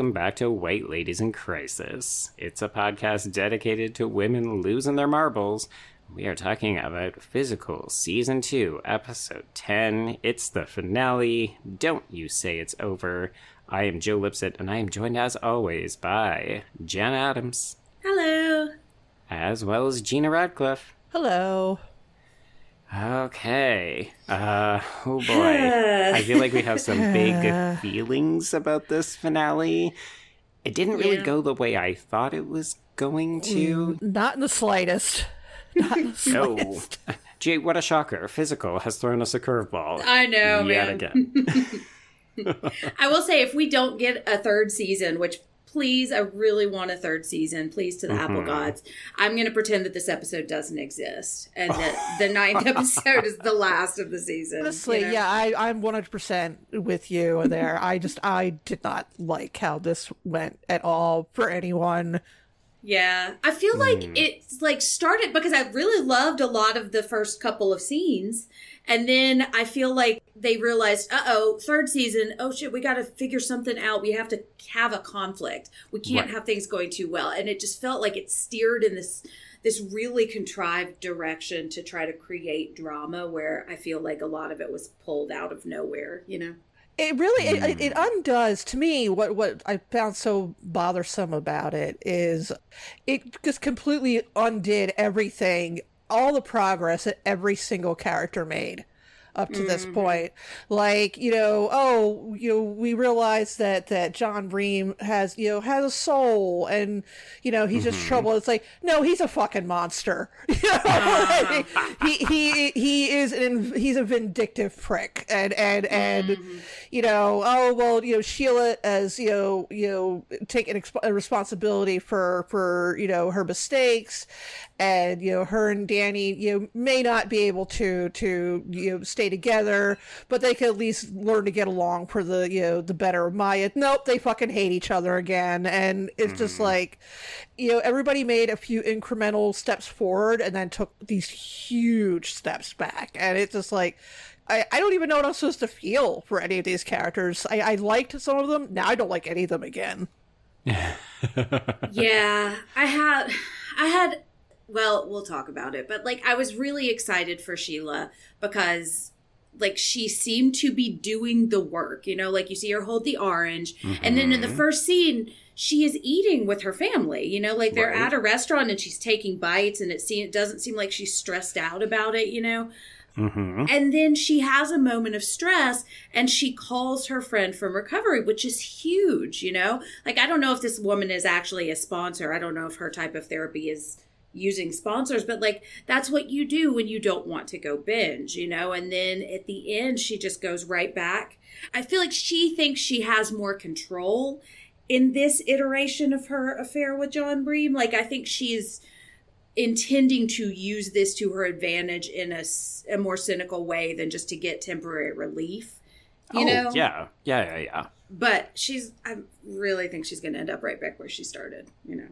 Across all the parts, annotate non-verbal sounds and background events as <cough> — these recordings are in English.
Welcome back to White Ladies in Crisis. It's a podcast dedicated to women losing their marbles. We are talking about Physical Season 2, Episode 10. It's the finale. Don't you say it's over. I am Joe Lipsett, and I am joined as always by Jen Adams, Hello. as well as Gina Radcliffe. Hello. Okay. Uh, oh boy. I feel like we have some big <laughs> feelings about this finale. It didn't really Yeah. go the way I thought it was going to. Not in the slightest. <laughs> Not in the <laughs> No. slightest. Jay, what a shocker. Physical has thrown us a curveball. I know, Yet man. again. I will say, if we don't get a third season, which please, I really want a third season, please to the Mm-hmm. Apple Gods, I'm going to pretend that this episode doesn't exist and that <laughs> the ninth episode is the last of the season. Honestly, you know? yeah, I, I'm 100% with you there. I just, I did not like how this went at all for anyone. Yeah. I feel like Hmm. it's like started because I really loved a lot of the first couple of scenes. And then I feel like they realized, uh oh, third season, oh shit, we got to figure something out. We have to have a conflict. We can't Right. have things going too well. And it just felt like it steered in this this really contrived direction to try to create drama where I feel like a lot of it was pulled out of nowhere, you know? It really, it, it, it undoes to me what, what I found so bothersome about it is it just completely undid everything, all the progress that every single character made. Up to this mm-hmm. point. Like, you know, oh, you know, we realize that that John Breem has, you know, has a soul and, you know, he's just mm-hmm. trouble. It's like, no, he's a fucking monster. <laughs> You know, ah. like, <laughs> he he he is an he's a vindictive prick and and and mm-hmm. you know, oh well, you know, Sheila as, you know, you know, taking exp- responsibility for for, you know, her mistakes and you know her and Danny you know may not be able to to you know stay together but they could at least learn to get along for the you know the better of Maya nope they fucking hate each other again and it's just mm. like you know everybody made a few incremental steps forward and then took these huge steps back and it's just like I, I don't even know what I'm supposed to feel for any of these characters. I, I liked some of them. Now I don't like any of them again. <laughs> yeah, I had, I had, well, we'll talk about it, but like I was really excited for Sheila because like she seemed to be doing the work, you know, like you see her hold the orange. And then in the first scene, she is eating with her family, you know, like they're Right. at a restaurant and she's taking bites and it seem, it doesn't seem like she's stressed out about it, you know. hmm And then she has a moment of stress and she calls her friend from recovery, which is huge, you know? Like, I don't know if this woman is actually a sponsor. I don't know if her type of therapy is using sponsors, but like, that's what you do when you don't want to go binge, you know? And then at the end, she just goes right back. I feel like she thinks she has more control in this iteration of her affair with John Breem. Like, I think she's intending to use this to her advantage in a, a more cynical way than just to get temporary relief you oh, know Yeah. Yeah, yeah, yeah. but she's i really think she's going to end up right back where she started you know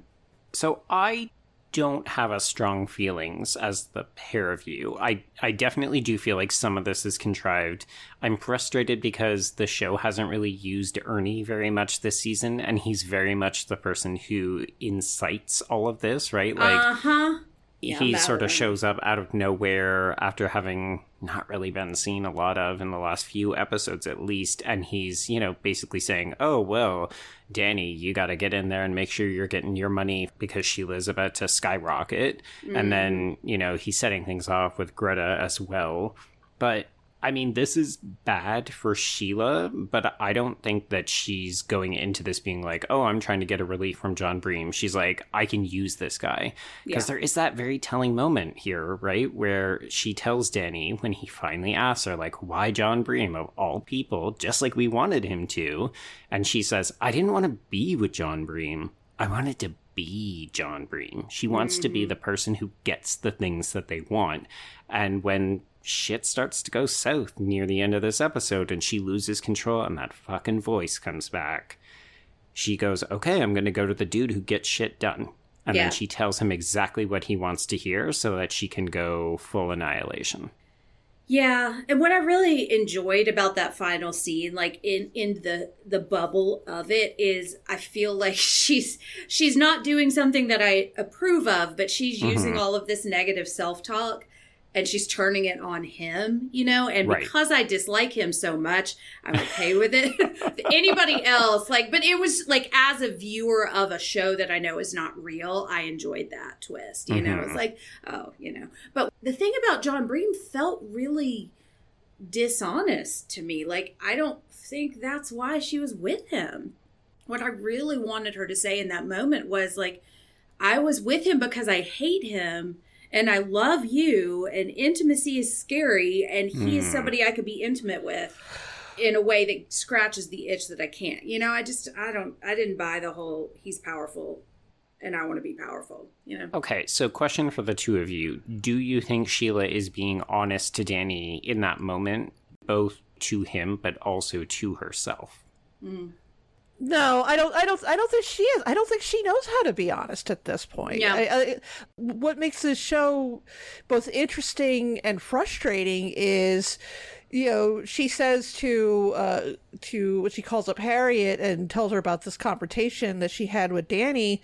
So I don't have as strong feelings as the pair of you. I I definitely do feel like some of this is contrived. I'm frustrated because the show hasn't really used Ernie very much this season and he's very much the person who incites all of this, right? Like uh-huh Yeah, he sort of shows up out of nowhere after having not really been seen a lot of in the last few episodes at least and he's you know basically saying oh well danny you got to get in there and make sure you're getting your money because sheila's about to skyrocket. And mm. then you know he's setting things off with greta as well. But I mean, this is bad for Sheila, but I don't think that she's going into this being like, oh, I'm trying to get a relief from John Breem. She's like, I can use this guy. Because Yeah. there is that very telling moment here, right? Where she tells Danny when he finally asks her, like, why John Breem of all people, just like we wanted him to. And she says, I didn't want to be with John Breem. I wanted to be John Breem. She wants to be mm. the person who gets the things that they want. And when shit starts to go south near the end of this episode and she loses control and that fucking voice comes back, she goes, Okay, I'm going to go to the dude who gets shit done. And Yeah. then she tells him exactly what he wants to hear so that she can go full annihilation. Yeah, and what I really enjoyed about that final scene, like in in the the bubble of it, is I feel <laughs> like she's she's not doing something that I approve of, but she's using mm-hmm. all of this negative self talk, and she's turning it on him, you know. And Right. because I dislike him so much, I'm okay with it. <laughs> Anybody else, like, but it was like as a viewer of a show that I know is not real, I enjoyed that twist. You know, Mhm. it's like, oh, you know. But the thing about John Breem felt really dishonest to me. Like, I don't think that's why she was with him. What I really wanted her to say in that moment was like, I was with him because I hate him and I love you, and intimacy is scary, and he is Hmm. somebody I could be intimate with in a way that scratches the itch that I can't. You know, I just, I don't, I didn't buy the whole he's powerful and I want to be powerful, you know? Okay, so question for the two of you. Do you think Sheila is being honest to Danny in that moment, both to him but also to herself? No, I don't. I don't. I don't think she is. I don't think she knows how to be honest at this point. Yeah. I, I, what makes this show both interesting and frustrating is, you know, she says to uh, to what she calls up Harriet and tells her about this confrontation that she had with Danny.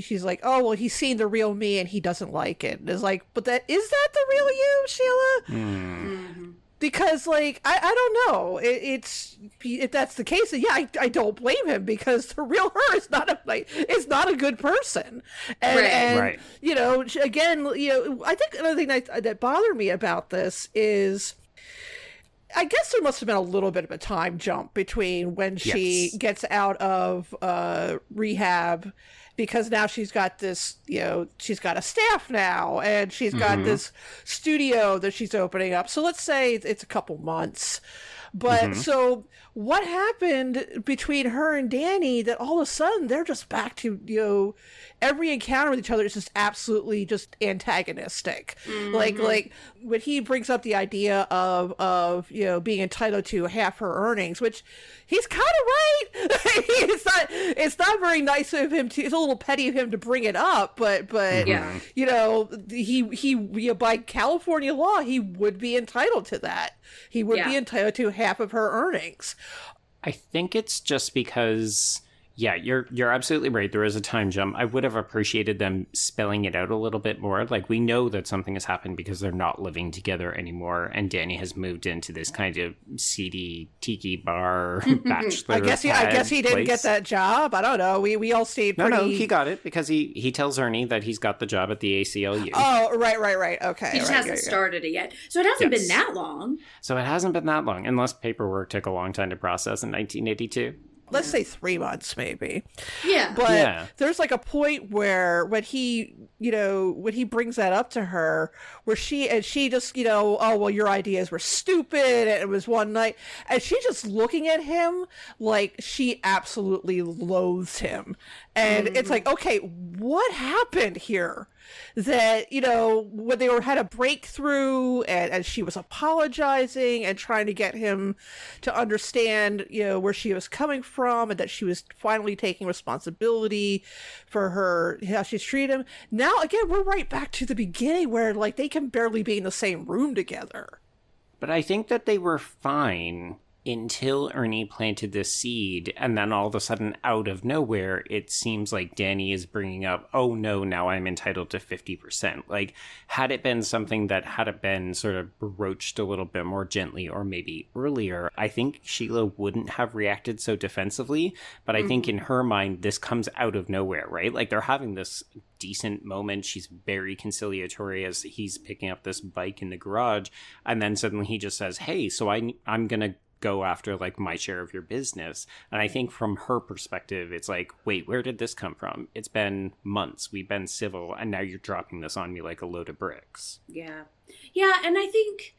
She's like, "Oh well, he's seen the real me and he doesn't like it." And it's like, but that is that the real you, Sheila? Mm-hmm. Because like I, I don't know it, it's if that's the case yeah I, I don't blame him because the real <laughs> her is not a like is not a good person and, Right. and Right. you know again you know I think another thing that, that bothered me about this is I guess there must have been a little bit of a time jump between when she Yes. gets out of uh, rehab because now she's got this, you know, she's got a staff now and she's got mm-hmm. this studio that she's opening up. So let's say it's a couple months. But mm-hmm. so what happened between her and Danny that all of a sudden they're just back to, you know, every encounter with each other is just absolutely just antagonistic. Like mm-hmm. like when he brings up the idea of of, you know, being entitled to half her earnings, which he's kind of right. <laughs> it's not it's not very nice of him to it's a little petty of him to bring it up, but but mm-hmm. Yeah. you know, he he you know, by California law, he would be entitled to that. He would be entitled to half of her earnings. I think it's just because yeah, you're you're absolutely right. There is a time jump. I would have appreciated them spelling it out a little bit more. Like we know that something has happened because they're not living together anymore, and Danny has moved into this kind of seedy tiki bar <laughs> <laughs> bachelor. I guess he I guess he didn't place. get that job. I don't know. We we all stayed No, pretty no, he got it because he he tells Ernie that he's got the job at the ACLU. Oh, right, right, right. Okay. He just right, hasn't yeah, yeah. started it yet. So it hasn't Yes. been that long. So it hasn't been that long, unless paperwork took a long time to process in 1982. Let's say 3 months maybe. Yeah. But Yeah. there's like a point where when he, you know, when he brings that up to her, where she and she just, you know, oh well, your ideas were stupid, and it was one night, and she's just looking at him like she absolutely loathes him, and it's mm-hmm. like, okay, what happened here? That you know when they were had a breakthrough, and, and she was apologizing and trying to get him to understand, you know, where she was coming from, and that she was finally taking responsibility for her how she's treated him. Now again, we're right back to the beginning where like they can barely be in the same room together. But I think that they were fine until Ernie planted this seed, and then all of a sudden, out of nowhere, it seems like Danny is bringing up, oh no, now I'm entitled to 50%. Like, had it been something that had it been sort of broached a little bit more gently or maybe earlier, I think Sheila wouldn't have reacted so defensively. But I think mm-hmm. in her mind, this comes out of nowhere, right? Like, they're having this decent moment. She's very conciliatory as he's picking up this bike in the garage, and then suddenly he just says, "Hey, so I I'm gonna." Go after like my share of your business and i think from her perspective it's like wait where did this come from it's been months we've been civil and now you're dropping this on me like a load of bricks Yeah. Yeah, and I think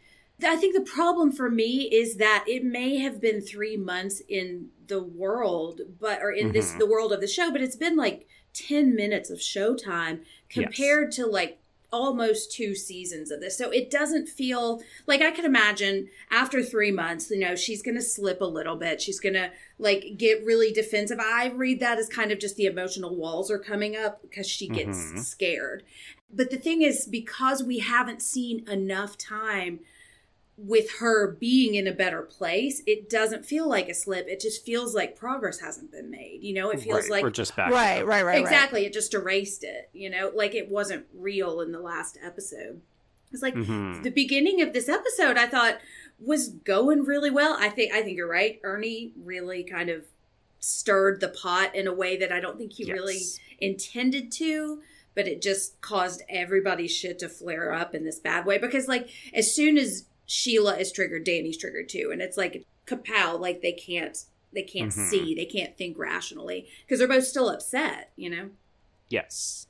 I think the problem for me is that it may have been 3 months in the world, but or in this Mhm. the world of the show, but it's been like 10 minutes of showtime compared yes. to like almost two seasons of this. So it doesn't feel like I could imagine after three months, you know, she's going to slip a little bit. She's going to like get really defensive. I read that as kind of just the emotional walls are coming up because she gets mm-hmm. scared. But the thing is, because we haven't seen enough time with her being in a better place, it doesn't feel like a slip. It just feels like progress hasn't been made. You know, it feels right. like we're just back. Right, right, right. Exactly. Right. It just erased it. You know, like it wasn't real in the last episode. It's like mm-hmm. the beginning of this episode. I thought was going really well. I think I think you're right. Ernie really kind of stirred the pot in a way that I don't think he yes. really intended to but it just caused everybody's shit to flare up in this bad way because like as soon as Sheila is triggered, Danny's triggered too. And it's like kapow, like they can't they can't mm-hmm. see, they can't think rationally because they're both still upset, you know? Yes.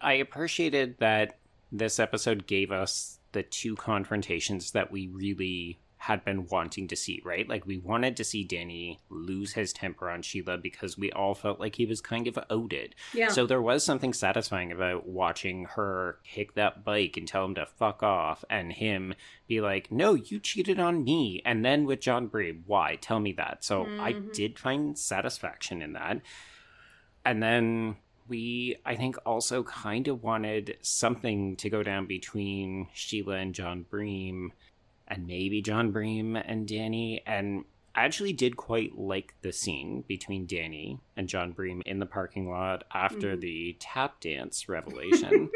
I appreciated that this episode gave us the two confrontations that we really had been wanting to see, right? Like we wanted to see Danny lose his temper on Sheila because we all felt like he was kind of owed it. Yeah. So there was something satisfying about watching her kick that bike and tell him to fuck off and him be like, "No, you cheated on me." And then with John Bray, why? Tell me that. So mm-hmm. I did find satisfaction in that. And then we I think also kind of wanted something to go down between Sheila and John Breem and maybe John Breem and Danny. And I actually did quite like the scene between Danny and John Breem in the parking lot after mm. the tap dance revelation.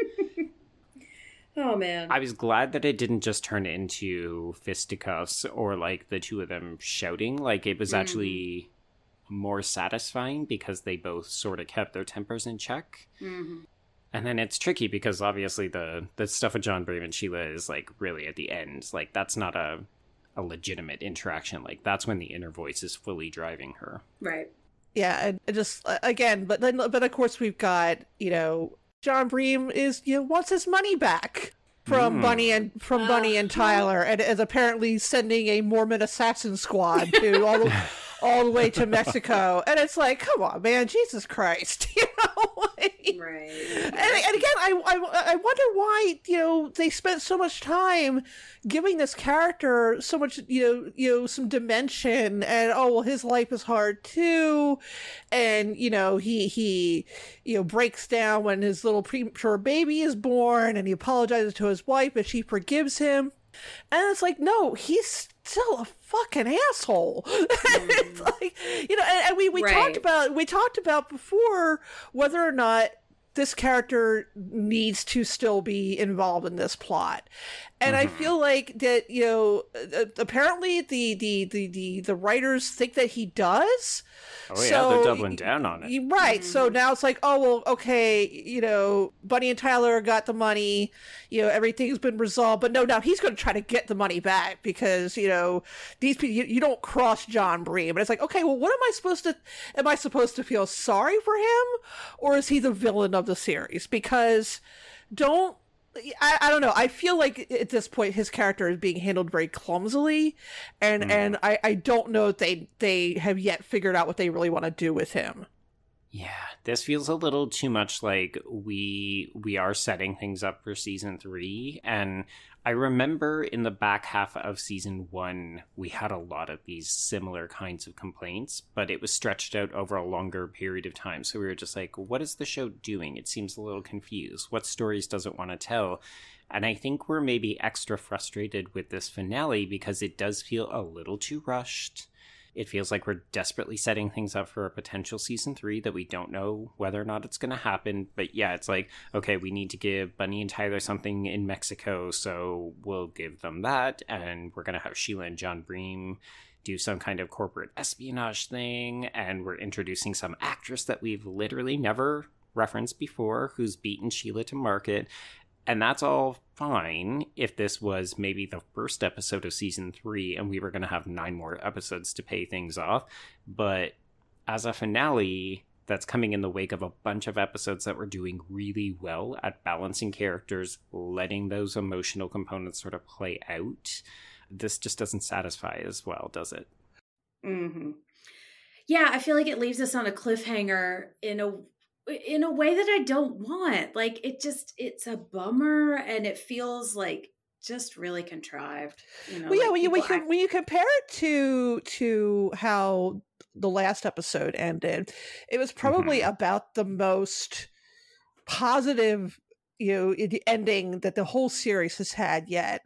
<laughs> oh man. I was glad that it didn't just turn into fisticuffs or like the two of them shouting. Like it was mm. actually more satisfying because they both sort of kept their tempers in check. Mm-hmm. And then it's tricky because obviously the the stuff with John Breem and Sheila is like really at the end. Like that's not a a legitimate interaction. Like that's when the inner voice is fully driving her. Right. Yeah, and just again, but then but of course we've got you know John Breem is you know wants his money back from mm. Bunny and from uh, Bunny and Tyler, and is apparently sending a Mormon assassin squad to all <laughs> the all the way to Mexico, and it's like, come on, man, Jesus Christ, <laughs> you know. right. And, and again, I, I I wonder why you know they spent so much time giving this character so much you know you know some dimension, and oh well, his life is hard too, and you know he he you know breaks down when his little premature baby is born, and he apologizes to his wife, and she forgives him. And it's like, no, he's still a fucking asshole. <laughs> Mm. it's like, you know, and, and we, we right. talked about we talked about before whether or not this character needs to still be involved in this plot and mm-hmm. i feel like that you know apparently the, the the the the writers think that he does. Oh yeah so, they're doubling down on it. right. Mm-hmm. so now it's like oh well okay you know bunny and tyler got the money you know everything's been resolved. But no now he's going to try to get the money back because you know these people you, you don't cross John breem. And it's like okay well what am i supposed to am i supposed to feel sorry for him? Or is he the villain of the series? Because don't I, I don't know. I feel like at this point his character is being handled very clumsily, and mm. and I, I don't know if they they have yet figured out what they really want to do with him. Yeah, this feels a little too much like we we are setting things up for season three, and I remember in the back half of season one, we had a lot of these similar kinds of complaints, but it was stretched out over a longer period of time. So we were just like, what is the show doing? It seems a little confused. What stories does it want to tell? And I think we're maybe extra frustrated with this finale because it does feel a little too rushed. It feels like we're desperately setting things up for a potential season three that we don't know whether or not it's going to happen. But yeah, it's like, okay, we need to give Bunny and Tyler something in Mexico, so we'll give them that. And we're going to have Sheila and John Breem do some kind of corporate espionage thing. And we're introducing some actress that we've literally never referenced before who's beaten Sheila to market. And that's all fine if this was maybe the first episode of season three and we were going to have nine more episodes to pay things off. But as a finale, that's coming in the wake of a bunch of episodes that were doing really well at balancing characters, letting those emotional components sort of play out. This just doesn't satisfy as well, does it? Mm-hmm. Yeah, I feel like it leaves us on a cliffhanger in a in a way that I don't want. Like it just it's a bummer and it feels like just really contrived. You know, well, yeah, like when you when people you, when you compare it to to how the last episode ended, it was probably mm-hmm. about the most positive you know the ending that the whole series has had yet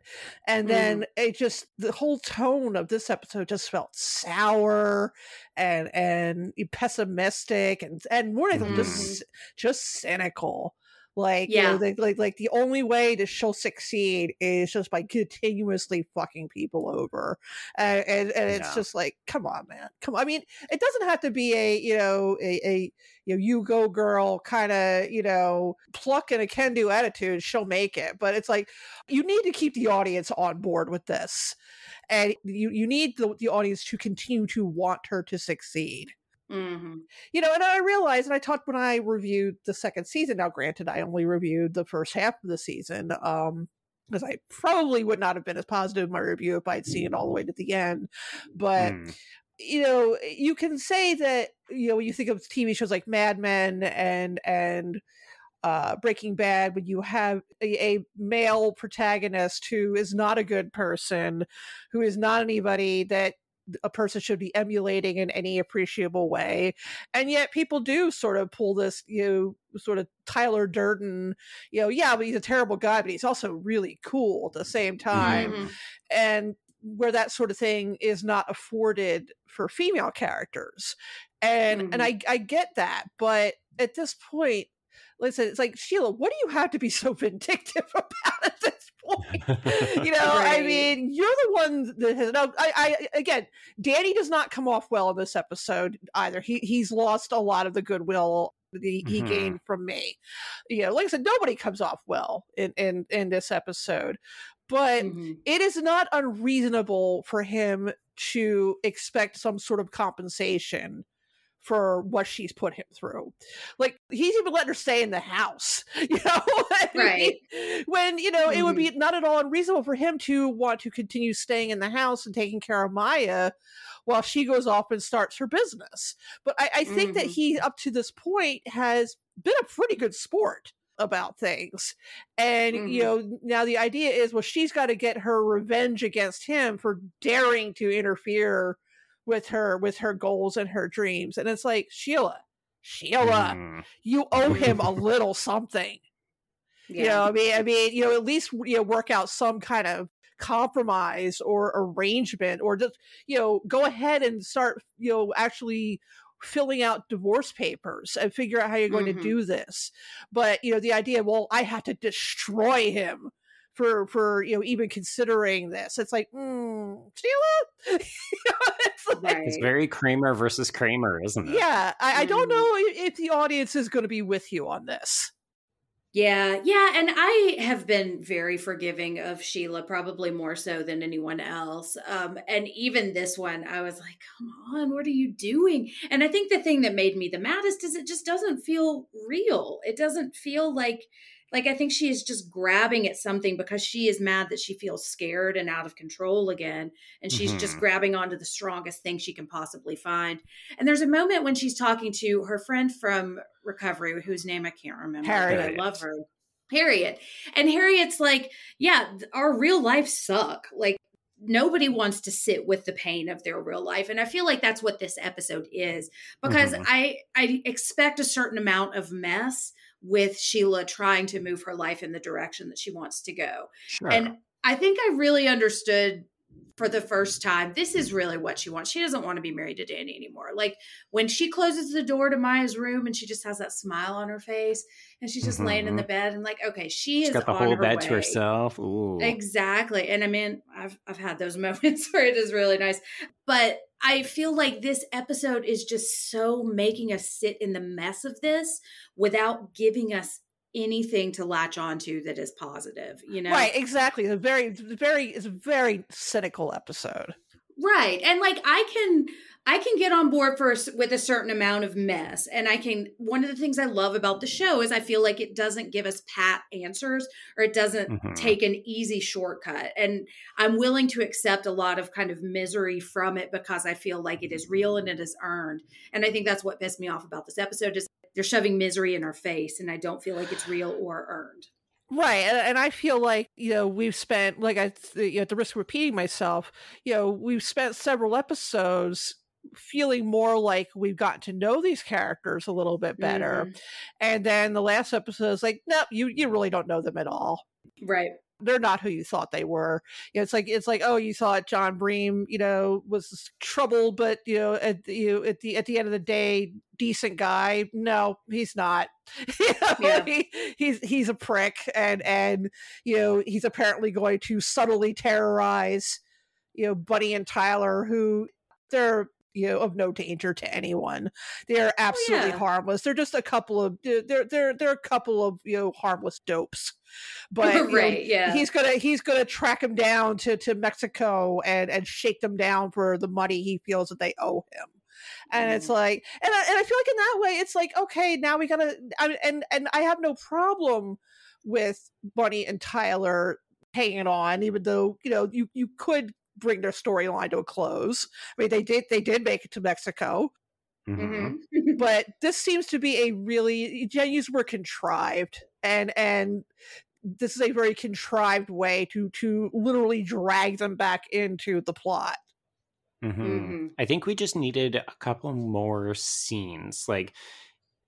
and mm. then it just the whole tone of this episode just felt sour and and eh, pessimistic and and more than just mm. just cynical like you know, Yeah. they, like like the only way that she'll succeed is just by continuously fucking people over and and, and it's Yeah. just like come on man come on i mean it doesn't have to be a you know a, a you know you go girl kind of you know pluck and a can do attitude she'll make it but it's like you need to keep the audience on board with this and you you need the, the audience to continue to want her to succeed Mhm. you know, and I realized, and I talked when I reviewed the second season. Now, granted, I only reviewed the first half of the season, um, because I probably would not have been as positive in my review if I'd seen it all the way to the end. But Mm. you know, you can say that you know when you think of TV shows like Mad Men and and uh, Breaking Bad, when you have a, a male protagonist who is not a good person, who is not anybody that a person should be emulating in any appreciable way, and yet people do sort of pull this, you know, sort of Tyler Durden, you know, yeah, but he's a terrible guy, but he's also really cool at the same time Mhm. and where that sort of thing is not afforded for female characters and and i i get that but at this point listen it's like sheila what do you have to be so vindictive <laughs> about at this point <laughs> you know i mean you're the one that has no I, I again danny does not come off well in this episode either he he's lost a lot of the goodwill that he, he Mhm. gained from me you know like i said nobody comes off well in in in this episode but Mhm. it is not unreasonable for him to expect some sort of compensation for what she's put him through. Like he's even letting her stay in the house, <laughs> you know? <laughs> Right. When, you know, it would Mm-hmm. be not at all unreasonable for him to want to continue staying in the house and taking care of Maya while she goes off and starts her business. But I, I think that Mhm. he, up to this point, has been a pretty good sport about things. And, you Mhm. know, now the idea is, well, she's got to get her revenge against him for daring to interfere with her with her goals and her dreams. And it's like, Sheila, Sheila, Mm. you owe him a <laughs> little something. You know, I mean, I mean, you know, at least you know, work out some kind of compromise or arrangement, or just you know, go ahead and start, you know, actually filling out divorce papers and figure out how you're going Mhm. to do this. But you know, the idea, well, I had to destroy him for for you know even considering this. It's like, mm, Sheila, <laughs> you know, it's like, Right. It's very Kramer versus Kramer, isn't it? yeah, I, I don't Mm. know if, if the audience is going to be with you on this. Yeah, yeah, and I have been very forgiving of Sheila, probably more so than anyone else. Um, and even this one, I was like, "Come on, what are you doing?" And I think the thing that made me the maddest is it just doesn't feel real. It doesn't feel like, like I think she is just grabbing at something because she is mad that she feels scared and out of control again, and she's just Mhm. grabbing onto the strongest thing she can possibly find. And there's a moment when she's talking to her friend from recovery, whose name I can't remember, but I love her. Harriet. And Harriet's like, yeah, our real life suck. Like, nobody wants to sit with the pain of their real life. And I feel like that's what this episode is because Mhm. I, I expect a certain amount of mess with Sheila trying to move her life in the direction that she wants to go. Sure. And I think I really understood for the first time this is really what she wants. She doesn't want to be married to Danny anymore. Like when she closes the door to Maya's room and she just has that smile on her face and she's just laying in the mm-hmm. bed and like, okay, she She's is got the whole bed way. to herself. Ooh. Exactly. And I mean, I've I've had those <laughs> moments where it is really nice. But I feel like this episode is just so making us sit in the mess of this without giving us anything to latch onto that is positive, you know? Right, exactly. It's a very, it's very, it's a very cynical episode. Right. And like I can I can get on board for a s- with a certain amount of mess and I can one of the things I love about the show is I feel like it doesn't give us pat answers or it doesn't Mhm. take an easy shortcut and I'm willing to accept a lot of kind of misery from it because I feel like it is real and it is earned. And I think that's what pissed me off about this episode is they're shoving misery in our face, and I don't feel like it's real or earned. Right, and, and I feel like you know we've spent like I you know, at the risk of repeating myself, you know we've spent several episodes feeling more like we've gotten to know these characters a little bit better, Mhm. and then the last episode is like, no, you you really don't know them at all. Right. They're not who you thought they were. You know, it's like it's like oh, you thought John Breem, you know, was trouble, but you know, at the, you at the at the end of the day, decent guy. No, he's not. <laughs> Know, Yeah. he, he's he's a prick, and and you know he's apparently going to subtly terrorize you know Bunny and Tyler, who they're you know of no danger to anyone. They're absolutely yeah. harmless. They're just a couple of they're they're they're a couple of you know harmless dopes. <laughs> But you know, right. Yeah. he's gonna he's gonna track him down to to Mexico and and shake them down for the money he feels that they owe him. And it's Mm. like, and I, and I feel like in that way, it's like, okay, now we gotta, I, and and I have no problem with Bunny and Tyler hanging on, even though you know you you could bring their storyline to a close. I mean, they did they did make it to Mexico, Mhm. Mhm. <laughs> <laughs> but this seems to be a really Jenny's were contrived and and this is a very contrived way to to literally drag them back into the plot Mhm. Mhm. I think we just needed a couple more scenes. Like,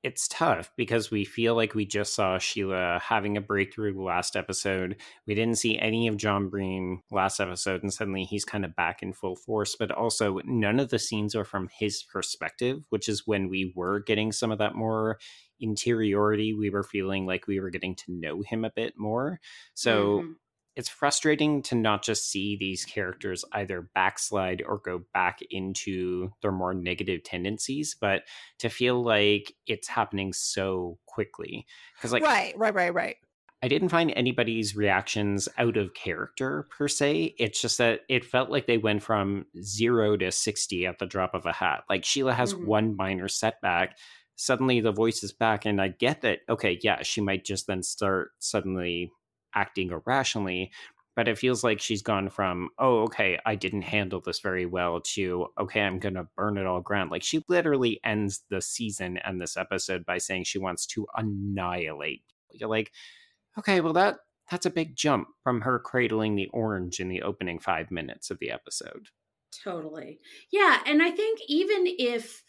it's tough because we feel like we just saw Sheila having a breakthrough last episode. We didn't see any of John Breem last episode, and suddenly he's kind of back in full force. But also, none of the scenes are from his perspective, which is when we were getting some of that more interiority. We were feeling like we were getting to know him a bit more. So Mhm. It's frustrating to not just see these characters either backslide or go back into their more negative tendencies, but to feel like it's happening so quickly. Because, like, right right right right I didn't find anybody's reactions out of character per se. It's just that it felt like they went from zero to 60 at the drop of a hat. Like Sheila has Mhm. one minor setback. Suddenly the voice is back. And I get that, okay, yeah, she might just then start suddenly acting irrationally. But it feels like she's gone from, oh, okay, I didn't handle this very well to, okay, I'm going to burn it all ground. Like she literally ends the season and this episode by saying she wants to annihilate. You're like, Okay, well that that's a big jump from her cradling the orange in the opening 5 minutes of the episode. Totally. Yeah. And I think even if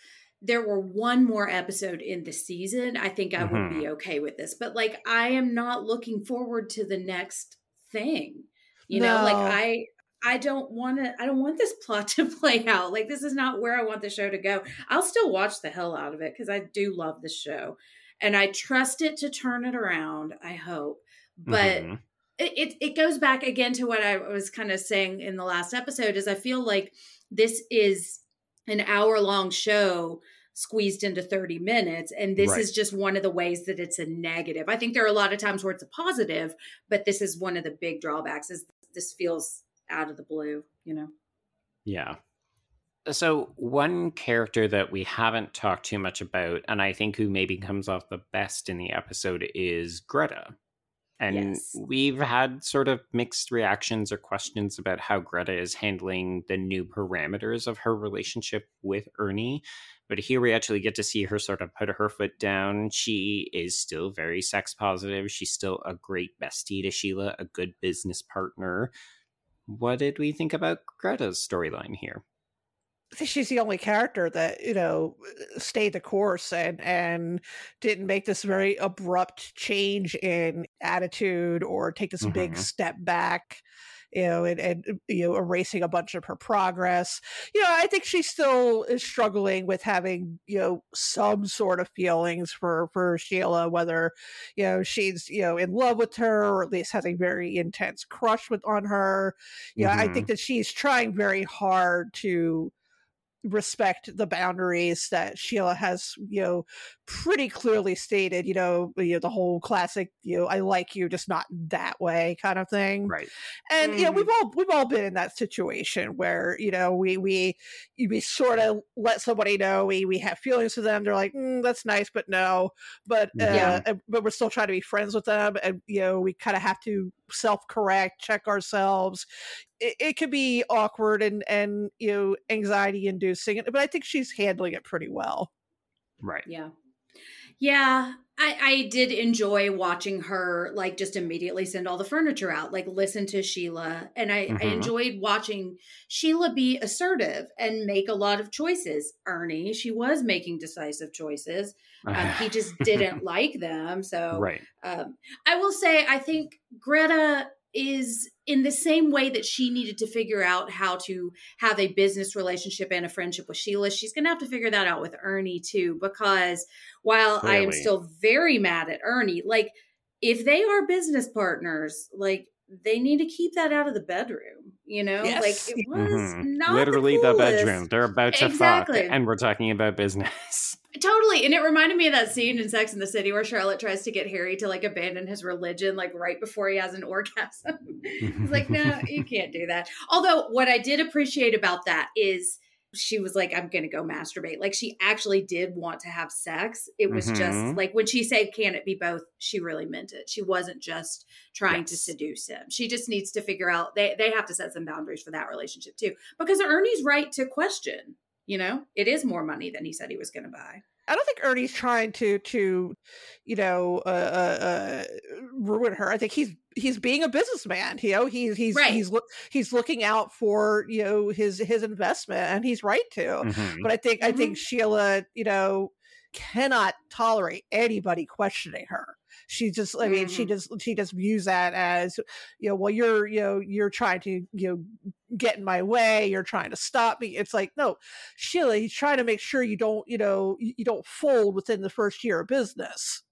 there were one more episode in the season, I think I would be okay with this. But like, I am not looking forward to the next thing. You know, like I. I don't want to. I don't want this <laughs> plot to play out. Like this is not where I want the show to go. I'll still watch the hell out of it because I do love the show, and I trust it to turn it around. I hope, but Mhm. it, it it goes back again to what I was kind of saying in the last episode is I feel like this is an hour long show squeezed into 30 minutes and this Right. is just one of the ways that it's a negative. I think there are a lot of times where it's a positive, but this is one of the big drawbacks is this feels out of the blue, you know. Yeah. So, one character that we haven't talked too much about, and I think who maybe mm-hmm. comes off the best in the episode, is Greta. And Yes. we've had sort of mixed reactions or questions about how Greta is handling the new parameters of her relationship with Ernie. But here we actually get to see her sort of put her foot down. She is still very sex positive. She's still a great bestie to Sheila, a good business partner. What did we think about Greta's storyline here? I think she's the only character that you know stayed the course and and didn't make this very abrupt change in attitude or take this big Mhm. step back you know and, and you know erasing a bunch of her progress. You know i think she still is struggling with having you know some sort of feelings for for sheila whether you know she's you know in love with her or at least has a very intense crush with on her. Yeah i think mm-hmm. that she's trying very hard to respect the boundaries that Sheila has, you know, pretty clearly stated, you know, you know, the whole classic, you know, I like you, just not that way kind of thing. Right. And you know, we've all we've all been in that situation where, you know, we we we sort of let somebody know we we have feelings for them. They're like, mm, that's nice, but no. But uh, Yeah. uh, but we're still trying to be friends with them, and you know, we kind of have to self correct, check ourselves. It, it could be awkward and and you know anxiety inducing, but I think she's handling it pretty well. Right. Yeah. Yeah, I, I did enjoy watching her like just immediately send all the furniture out, like listen to Sheila. And I, I Mhm. enjoyed watching Sheila be assertive and make a lot of choices. Ernie, she was making decisive choices. Um, he just <laughs> didn't like them. So right. um, I will say, I think Greta is in the same way that she needed to figure out how to have a business relationship and a friendship with Sheila. She's going to have to figure that out with Ernie too, because while I am still very mad at Ernie, like if they are business partners, like they need to keep that out of the bedroom. You know, Yes. like it was Mhm. not Literally the, the, bedroom. They're about to Exactly. fuck, and we're talking about business. Totally. And it reminded me of that scene in Sex in the City where Charlotte tries to get Harry to like abandon his religion, like right before he has an <laughs> orgasm. He's like, no, <laughs> you can't do that. Although, what I did appreciate about that is she was like, I'm going to go masturbate. Like, she actually did want to have sex. It was just Mhm. like when she said, Can it be both? She really meant it. She wasn't just trying to seduce him. She just needs to figure out, they, they have to set some boundaries for that relationship too. Because Ernie's right to question. You know, it is more money than he said he was going to buy. I don't think Ernie's trying to to, you know, uh, uh, uh, ruin her. I think he's he's being a businessman. You know, he's he's Right. he's look he's looking out for you know his his investment, and he's right to. Mhm. But I think I Mhm. think Sheila, you know, cannot tolerate anybody questioning her. She just, I mean, she Mhm. just she just views that as, you know, well, you're you know you're trying to you know get in my way. You're trying to stop me. It's like no, Sheila, he's trying to make sure you don't you know you, you don't fold within the first year of business.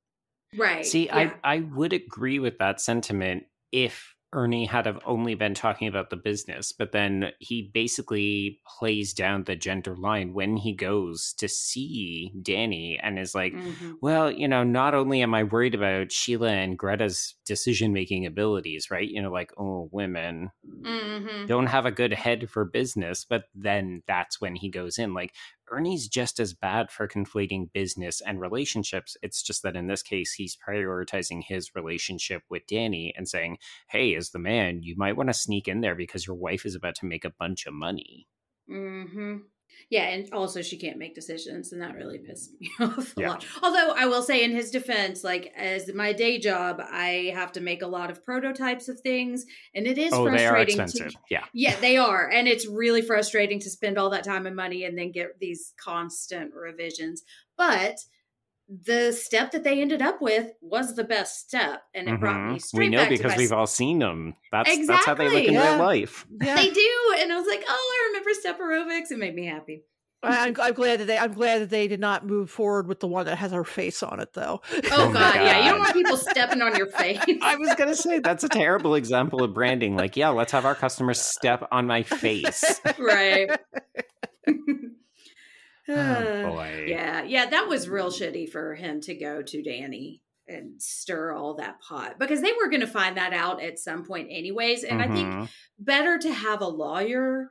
Right. See, yeah. I I would agree with that sentiment if Ernie had have only been talking about the business, but then he basically plays down the gender line when he goes to see Danny and is like, Mhm. well, you know, not only am I worried about Sheila and Greta's decision making abilities, right? You know, like, oh, women Mhm. don't have a good head for business, but then that's when he goes in. Like, Ernie's just as bad for conflating business and relationships. It's just that in this case, he's prioritizing his relationship with Danny and saying, hey, as the man, you might want to sneak in there because your wife is about to make a bunch of money. hmm Yeah, and also she can't make decisions, and that really pissed me <laughs> off a Yeah. lot. Although I will say, in his defense, like as my day job, I have to make a lot of prototypes of things, and it is oh, they are frustrating. expensive. To, Yeah. yeah, they are, and it's really frustrating to spend all that time and money and then get these constant revisions. But the step that they ended up with was the best step, and it brought me Mhm. straight We know back because to we've all seen them. That's that's how they look in Yeah. real life. Yeah, They do, and I was like, "Oh, I remember step aerobics." It made me happy. I- I'm, I'm glad that they I'm glad that they did not move forward with the one that has her face on it though. Oh, Oh my god, yeah, you don't want people stepping on your <laughs> face. I was gonna say that's a terrible example of branding. Like, yeah, let's have our customers step on my face. <laughs> right. Oh boy. yeah, yeah, that was real shitty for him to go to Danny and stir all that pot because they were going to find that out at some point, anyways. And I think Mhm. better to have a lawyer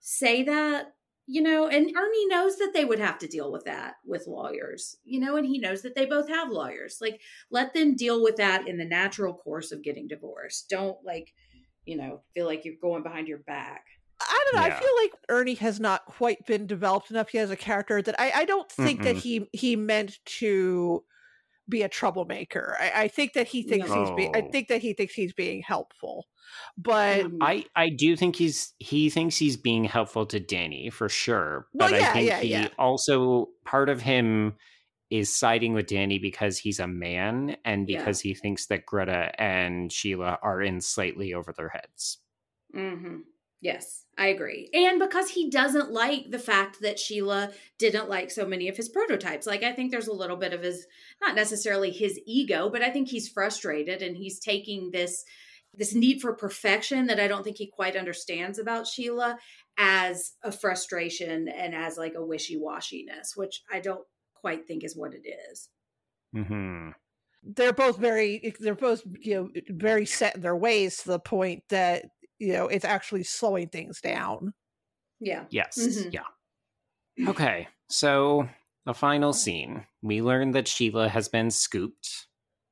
say that, you know, and Ernie knows that they would have to deal with that with lawyers, you know, and he knows that they both have lawyers. Like, let them deal with that in the natural course of getting divorced. Don't, like, you know, feel like you're going behind your back. I don't know. Yeah. I feel like Ernie has not quite been developed enough yet as a character that I, I don't think that Mm-mm. he he meant to be a troublemaker. I, I think that he thinks he's being I think that he thinks he's being helpful. But Um, I I do think he's he thinks he's being helpful to Danny for sure, Well, but yeah, I think yeah, he yeah. also part of him is siding with Danny because he's a man and Yeah. because he thinks that Greta and Sheila are in slightly over their heads. hmm Yes, I agree. And because he doesn't like the fact that Sheila didn't like so many of his prototypes. Like, I think there's a little bit of his, not necessarily his ego, but I think he's frustrated and he's taking this this need for perfection that I don't think he quite understands about Sheila as a frustration and as like a wishy-washiness, which I don't quite think is what it is. Mm-hmm. they're both very they're both you know very set in their ways to the point that you know it's actually slowing things down. Yeah. Yes. Mhm. Yeah. <clears throat> Okay. So the final scene, we learn that Sheila has been scooped.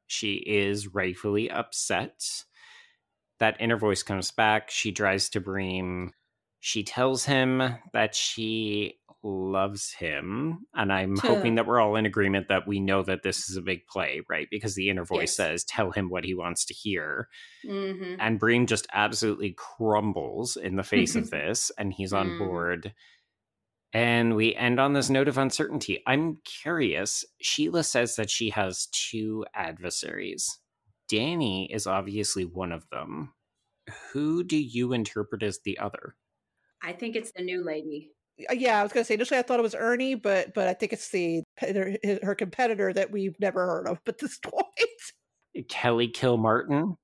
She is rightfully upset. That inner voice comes back. She drives to Breem. She tells him that she loves him. And I'm hoping that we're all in agreement that we know that this is a big play, right? Because the inner voice Yes. says, tell him what he wants to hear. hmm And Breem just absolutely crumbles in the face of <laughs> this, and he's on Mm. board. And we end on this note of uncertainty. I'm curious. Sheila says that she has two adversaries. Danny is obviously one of them. Who do you interpret as the other? I think it's the new lady. Uh, Yeah, I was gonna say initially I thought it was Ernie, but but I think it's the her, her competitor that we've never heard of at this <laughs> point, Kelly Kilmartin?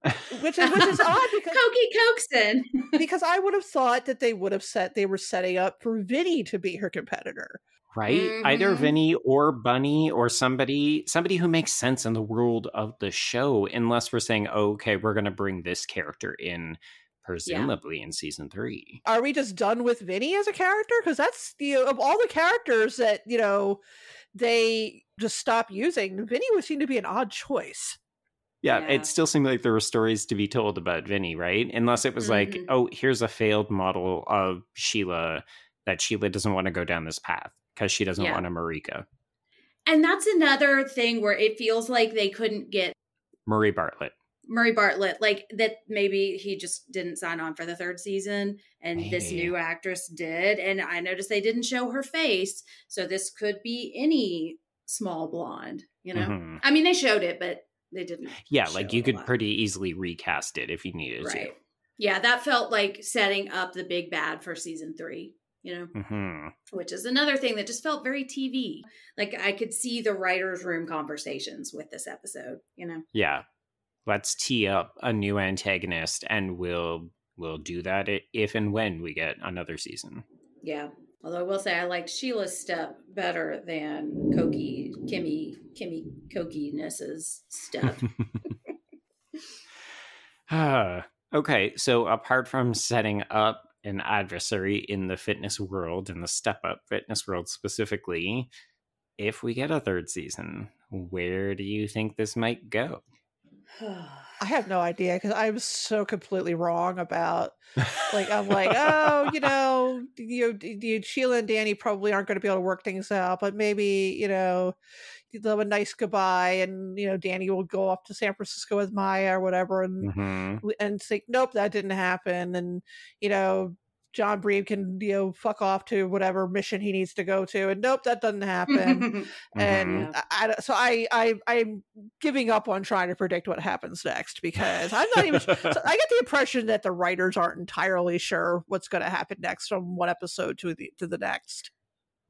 which is which is <laughs> odd because Cokie Coaxon. because I would have thought that they would have set they were setting up for Vinny to be her competitor. right? Either Mhm. Vinny or Bunny or somebody somebody who makes sense in the world of the show, unless we're saying, oh, okay, we're gonna bring this character in, presumably in season three. Are we just done with Vinny as a character? Because that's you know, of all the characters that you know they just stop using. Vinny would seem to be an odd choice. Yeah, Yeah. it still seemed like there were stories to be told about Vinny, right? Unless it was like, Mhm. oh, here's a failed model of Sheila that Sheila doesn't want to go down this path because she doesn't Yeah. want a Marika. And that's another thing where it feels like they couldn't get Murray Bartlett. Murray Bartlett, like that maybe he just didn't sign on for the third season and this new actress did. And I noticed they didn't show her face. So this could be any small blonde, you know? Mhm. I mean, they showed it, but they didn't. Yeah, like you could lot. pretty easily recast it if you needed Right. Yeah, that felt like setting up the big bad for season three, you know? to. hmm which is another thing that just felt very TV. Like I could see the writers' room conversations with this episode, you know. Yeah. Let's tee up a new antagonist and we'll we'll do that if and when we get another season. Yeah. Although I will say I liked Sheila's step better than Koki Kimmy Kimmy Koki-ness's step. <laughs> Ah, okay, so apart from setting up an adversary in the fitness world, in the step up fitness world specifically, if we get a third season, where do you think this might go? <sighs> I have no idea because I'm so completely wrong about like I'm like <laughs> oh you know you, you Sheila and Danny probably aren't going to be able to work things out, but maybe you know they'll have a nice goodbye and you know Danny will go off to San Francisco with Maya or whatever and hmm and think nope that didn't happen and you know John Breem can you know fuck off to whatever mission he needs to go to and nope that doesn't happen <laughs> and Yeah. I, I- so I, I I'm giving up on trying to predict what happens next because I'm not even. so <laughs> I get the impression that the writers aren't entirely sure what's going to happen next from one episode to the to the next.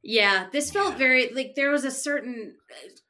Yeah, this felt very like there was a certain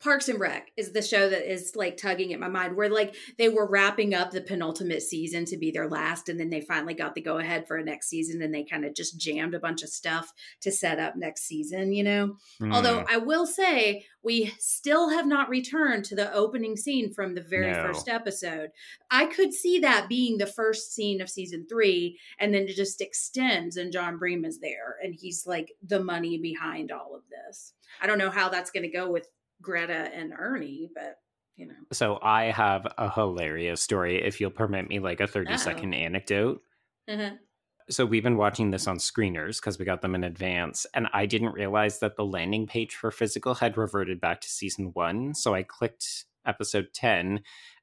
Parks and Rec is the show that is like tugging at my mind where like they were wrapping up the penultimate season to be their last and then they finally got the go ahead for a next season and they kind of just jammed a bunch of stuff to set up next season, you know. Although Mm, I will say we still have not returned to the opening scene from the very No. first episode. I could see that being the first scene of season three, and then it just extends, and John Breem is there, and he's like the money behind all of this. I don't know how that's going to go with Greta and Ernie, but you know, so I have a hilarious story, if you'll permit me, like a 30 Uh-oh. second anecdote. uh-huh. So we've been watching this on screeners because we got them in advance, and I didn't realize that the landing page for physical had reverted back to season one. So I clicked episode ten,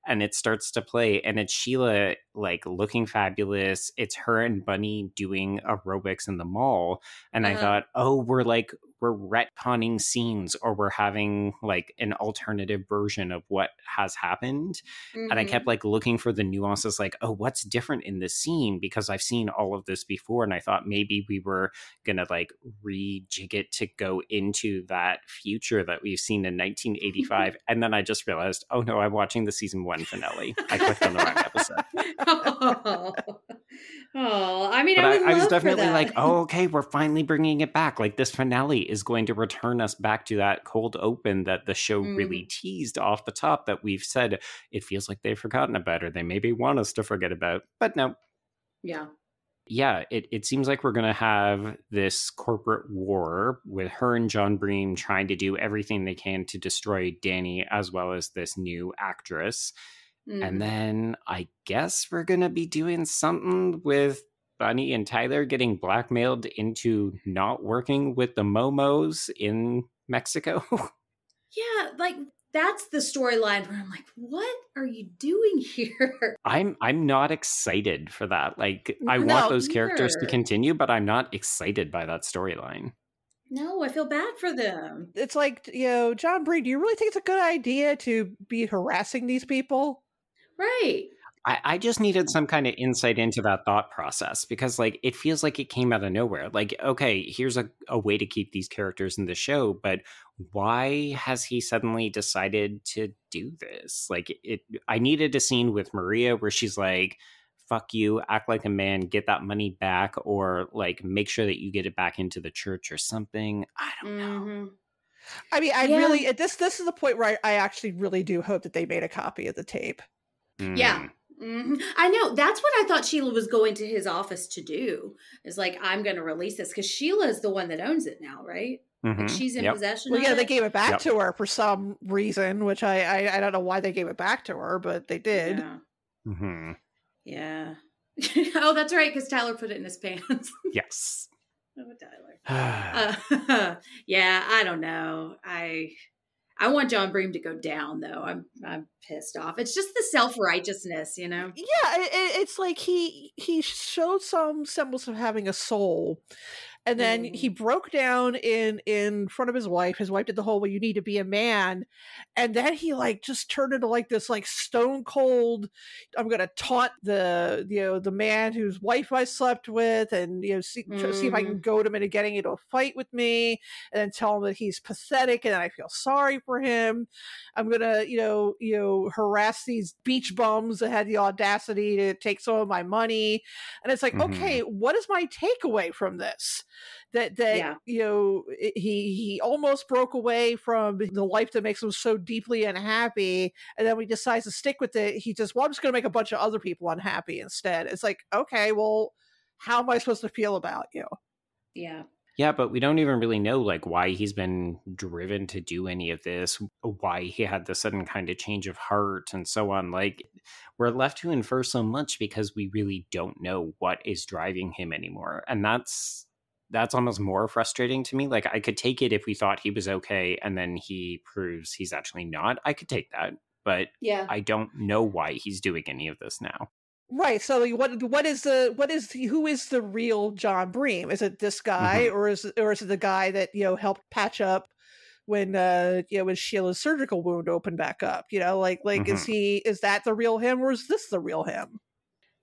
and it starts to play, and it's Sheila like looking fabulous. It's her and Bunny doing aerobics in the mall, and I Uh-huh. thought, oh, we're like we're retconning scenes, or we're having like an alternative version of what has happened and I kept mm-hmm. like looking for the nuances like oh what's different in this scene? because I've seen all of this before and I thought maybe we were gonna like rejig it to go into that future that we've seen in 1985 <laughs> and then I just realized oh no I'm watching the season one finale. I clicked on the wrong episode. Oh. <laughs> Oh, I mean, I, I, I was definitely like oh okay we're finally bringing it back. Like this finale is going to return us back to that cold open that the show Mm. really teased off the top that we've said it feels like they've forgotten about or they maybe want us to forget about but no yeah. yeah, it, it seems like we're going to have this corporate war with her and John Breem trying to do everything they can to destroy Danny as well as this new actress. Mhm. And then I guess we're going to be doing something with Bunny and Tyler getting blackmailed into not working with the Momos in Mexico. <laughs> yeah, like that's the storyline where I'm like, what are you doing here? <laughs> I'm I'm not excited for that. Like I No, want those characters to continue, but I'm not excited by that storyline. No, I feel bad for them. It's like, you know, John Breem, do you really think it's a good idea to be harassing these people? Right. I, I just needed some kind of insight into that thought process because like it feels like it came out of nowhere. Like, okay, here's a, a way to keep these characters in the show, but why has he suddenly decided to do this? Like it I needed a scene with Maria where she's like, fuck you, act like a man, get that money back, or like make sure that you get it back into the church or something. I don't know. Mhm. I mean, I Yeah. really at this this is the point where I, I actually really do hope that they made a copy of the tape. Yeah. Mm. Mhm. I know. That's what I thought Sheila was going to his office to do. Is like, I'm going to release this because Sheila is the one that owns it now, right? Like Mhm. she's in Yep. possession. Well, of yeah, they gave it back Yep. to her for some reason, which I, I I don't know why they gave it back to her, but they did. Yeah. Mhm. Yeah. <laughs> oh, that's right, because Tyler put it in his pants. <laughs> Yes. oh, Tyler. <sighs> Uh, <laughs> yeah, I don't know. I I want John Breem to go down though. I'm I'm pissed off. It's just the self righteousness, you know. Yeah, it, it- it's like he he showed some semblance of having a soul, and then Mm. he broke down in in front of his wife. His wife did the whole "well, you need to be a man," and then he like just turned into like this like stone cold. I'm gonna taunt the you know the man whose wife I slept with, and you know see, try- see if I can goad him into getting into a fight with me, and then tell him that he's pathetic and I feel sorry for him. I'm gonna, you know, you know, harass these beach bums that had the audacity to take some of my money. And it's like, Mhm. okay, what is my takeaway from this? That that Yeah. you know, he he almost broke away from the life that makes him so deeply unhappy, and then when he decides to stick with it, he just, well, I'm just gonna make a bunch of other people unhappy instead. It's like, okay, well, how am I supposed to feel about you? Yeah. Yeah, but we don't even really know like why he's been driven to do any of this, why he had the sudden kind of change of heart and so on. Like we're left to infer so much because we really don't know what is driving him anymore. And that's that's almost more frustrating to me. Like I could take it if we thought he was okay and then he proves he's actually not. I could take that. But Yeah. I don't know why he's doing any of this now. Right. So what what is the what is the, who is the real John Breem? Is it this guy or is or is it the guy that you know helped patch up when uh you know when Sheila's surgical wound opened back up? You know, like like is he is that the real him or is this the real him?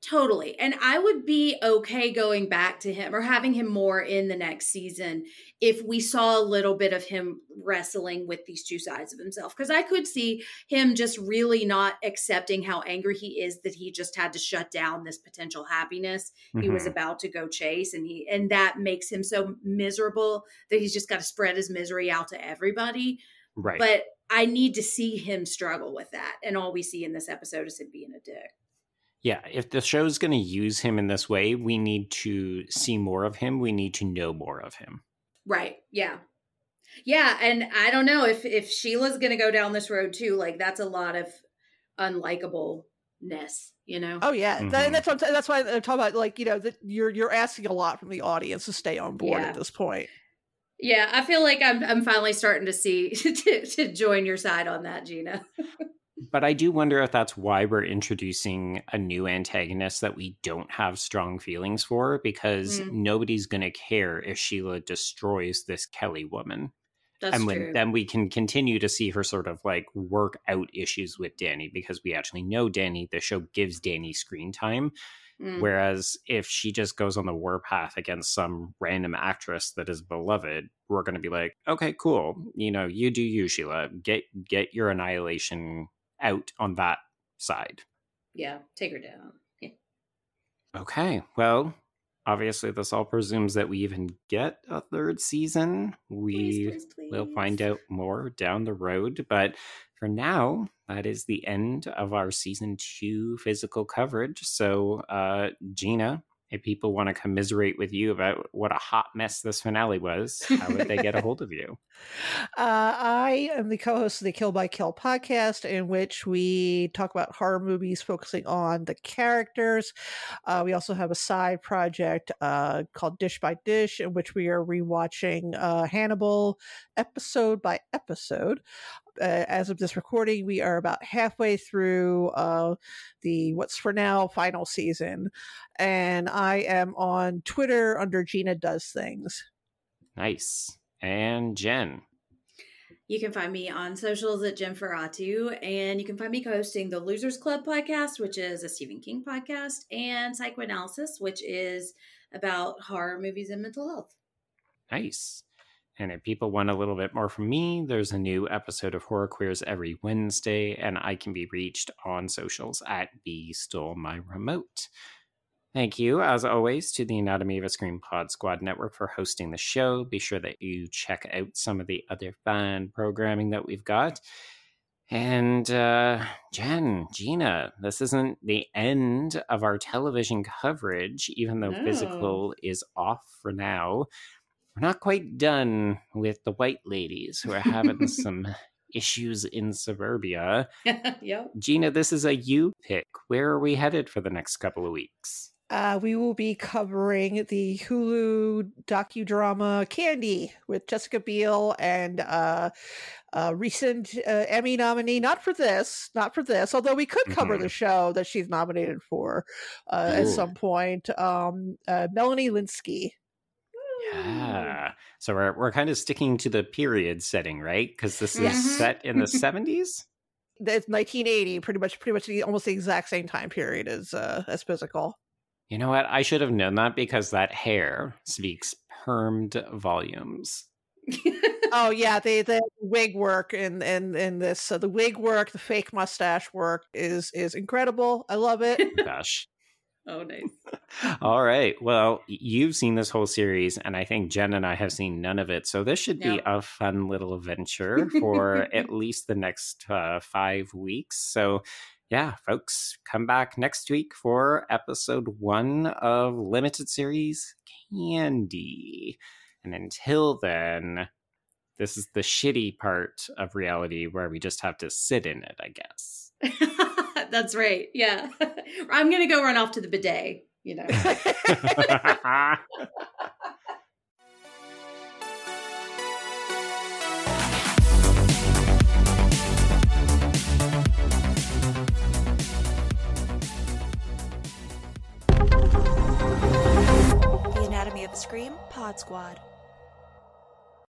Totally. And I would be okay going back to him or having him more in the next season if we saw a little bit of him wrestling with these two sides of himself. Because I could see him just really not accepting how angry he is that he just had to shut down this potential happiness he was Mhm. about to go chase and he and that makes him so miserable that he's just got to spread his misery out to everybody right. but i need to see him struggle with that and all we see in this episode is him being a dick Yeah, if the show's going to use him in this way, we need to see more of him. We need to know more of him. Right. Yeah. Yeah, and I don't know if if Sheila's going to go down this road too. Like that's a lot of unlikableness, you know. Oh yeah, that, Mhm. and that's what I'm, that's why I'm talking about. Like you know that you're you're asking a lot from the audience to stay on board Yeah. at this point. Yeah, I feel like I'm I'm finally starting to see <laughs> to, to join your side on that, Gina. <laughs> But I do wonder if that's why we're introducing a new antagonist that we don't have strong feelings for, because Mm. nobody's going to care if Sheila destroys this Kelly woman. That's and when, true. then we can continue to see her sort of like work out issues with Danny because we actually know Danny. The show gives Danny screen time. Mm. Whereas if she just goes on the warpath against some random actress that is beloved, we're going to be like, okay, cool. You know, you do you, Sheila. Get get your annihilation out on that side. yeah, take her down. Yeah. Okay, well, obviously this all presumes that we even get a third season. We Please, please, will find out more down the road, but for now, that is the end of our season two physical coverage. So, uh, Gina, if people want to commiserate with you about what a hot mess this finale was, how would they get a hold of you? <laughs> Uh, I am the co host of the Kill by Kill podcast, in which we talk about horror movies focusing on the characters. Uh, we also have a side project uh, called Dish by Dish, in which we are rewatching uh, Hannibal episode by episode. Uh, as of this recording, we are about halfway through uh, the What's for Now final season. And I am on Twitter under Gina Does Things. Nice. And Jen. You can find me on socials at Jen Ferratu, and you can find me co-hosting the Losers Club podcast, which is a Stephen King podcast, and Psychoanalysis, which is about horror movies and mental health. Nice. And if people want a little bit more from me, there's a new episode of Horror Queers every Wednesday, and I can be reached on socials at B Stole My Remote. Thank you, as always, to the Anatomy of a Scream Pod Squad Network for hosting the show. Be sure that you check out some of the other fun programming that we've got. And uh, Jen, Gina, this isn't the end of our television coverage, even though No. physical is off for now we're not quite done with the white ladies who are having <laughs> some issues in suburbia. <laughs> yep. Gina, this is a you pick. Where are we headed for the next couple of weeks? Uh, we will be covering the Hulu docudrama Candy with Jessica Biel and uh, a recent uh, Emmy nominee. Not for this, not for this. Although we could cover Mhm. the show that she's nominated for uh, at some point. Um, uh, Melanie Lynskey. Yeah. So we're we're kind of sticking to the period setting, right? Because this is Yes. set in the 70s. That's 1980, pretty much, pretty much the, almost the exact same time period as uh, as physical. You know what? I should have known that because that hair speaks permed volumes. oh <laughs> yeah, the the wig work in in in this so the wig work, the fake mustache work is is incredible. I love it. Gosh. Oh, nice. <laughs> All right. Well, you've seen this whole series, and I think Jen and I have seen none of it. So this should be a fun little adventure for <laughs> at least the next uh, five weeks. So, yeah, folks, come back next week for episode one of limited series Candy. And until then, this is the shitty part of reality where we just have to sit in it, I guess. <laughs> That's right. Yeah. <laughs> I'm going to go run off to the bidet, you know. The Anatomy of a Scream Pod Squad.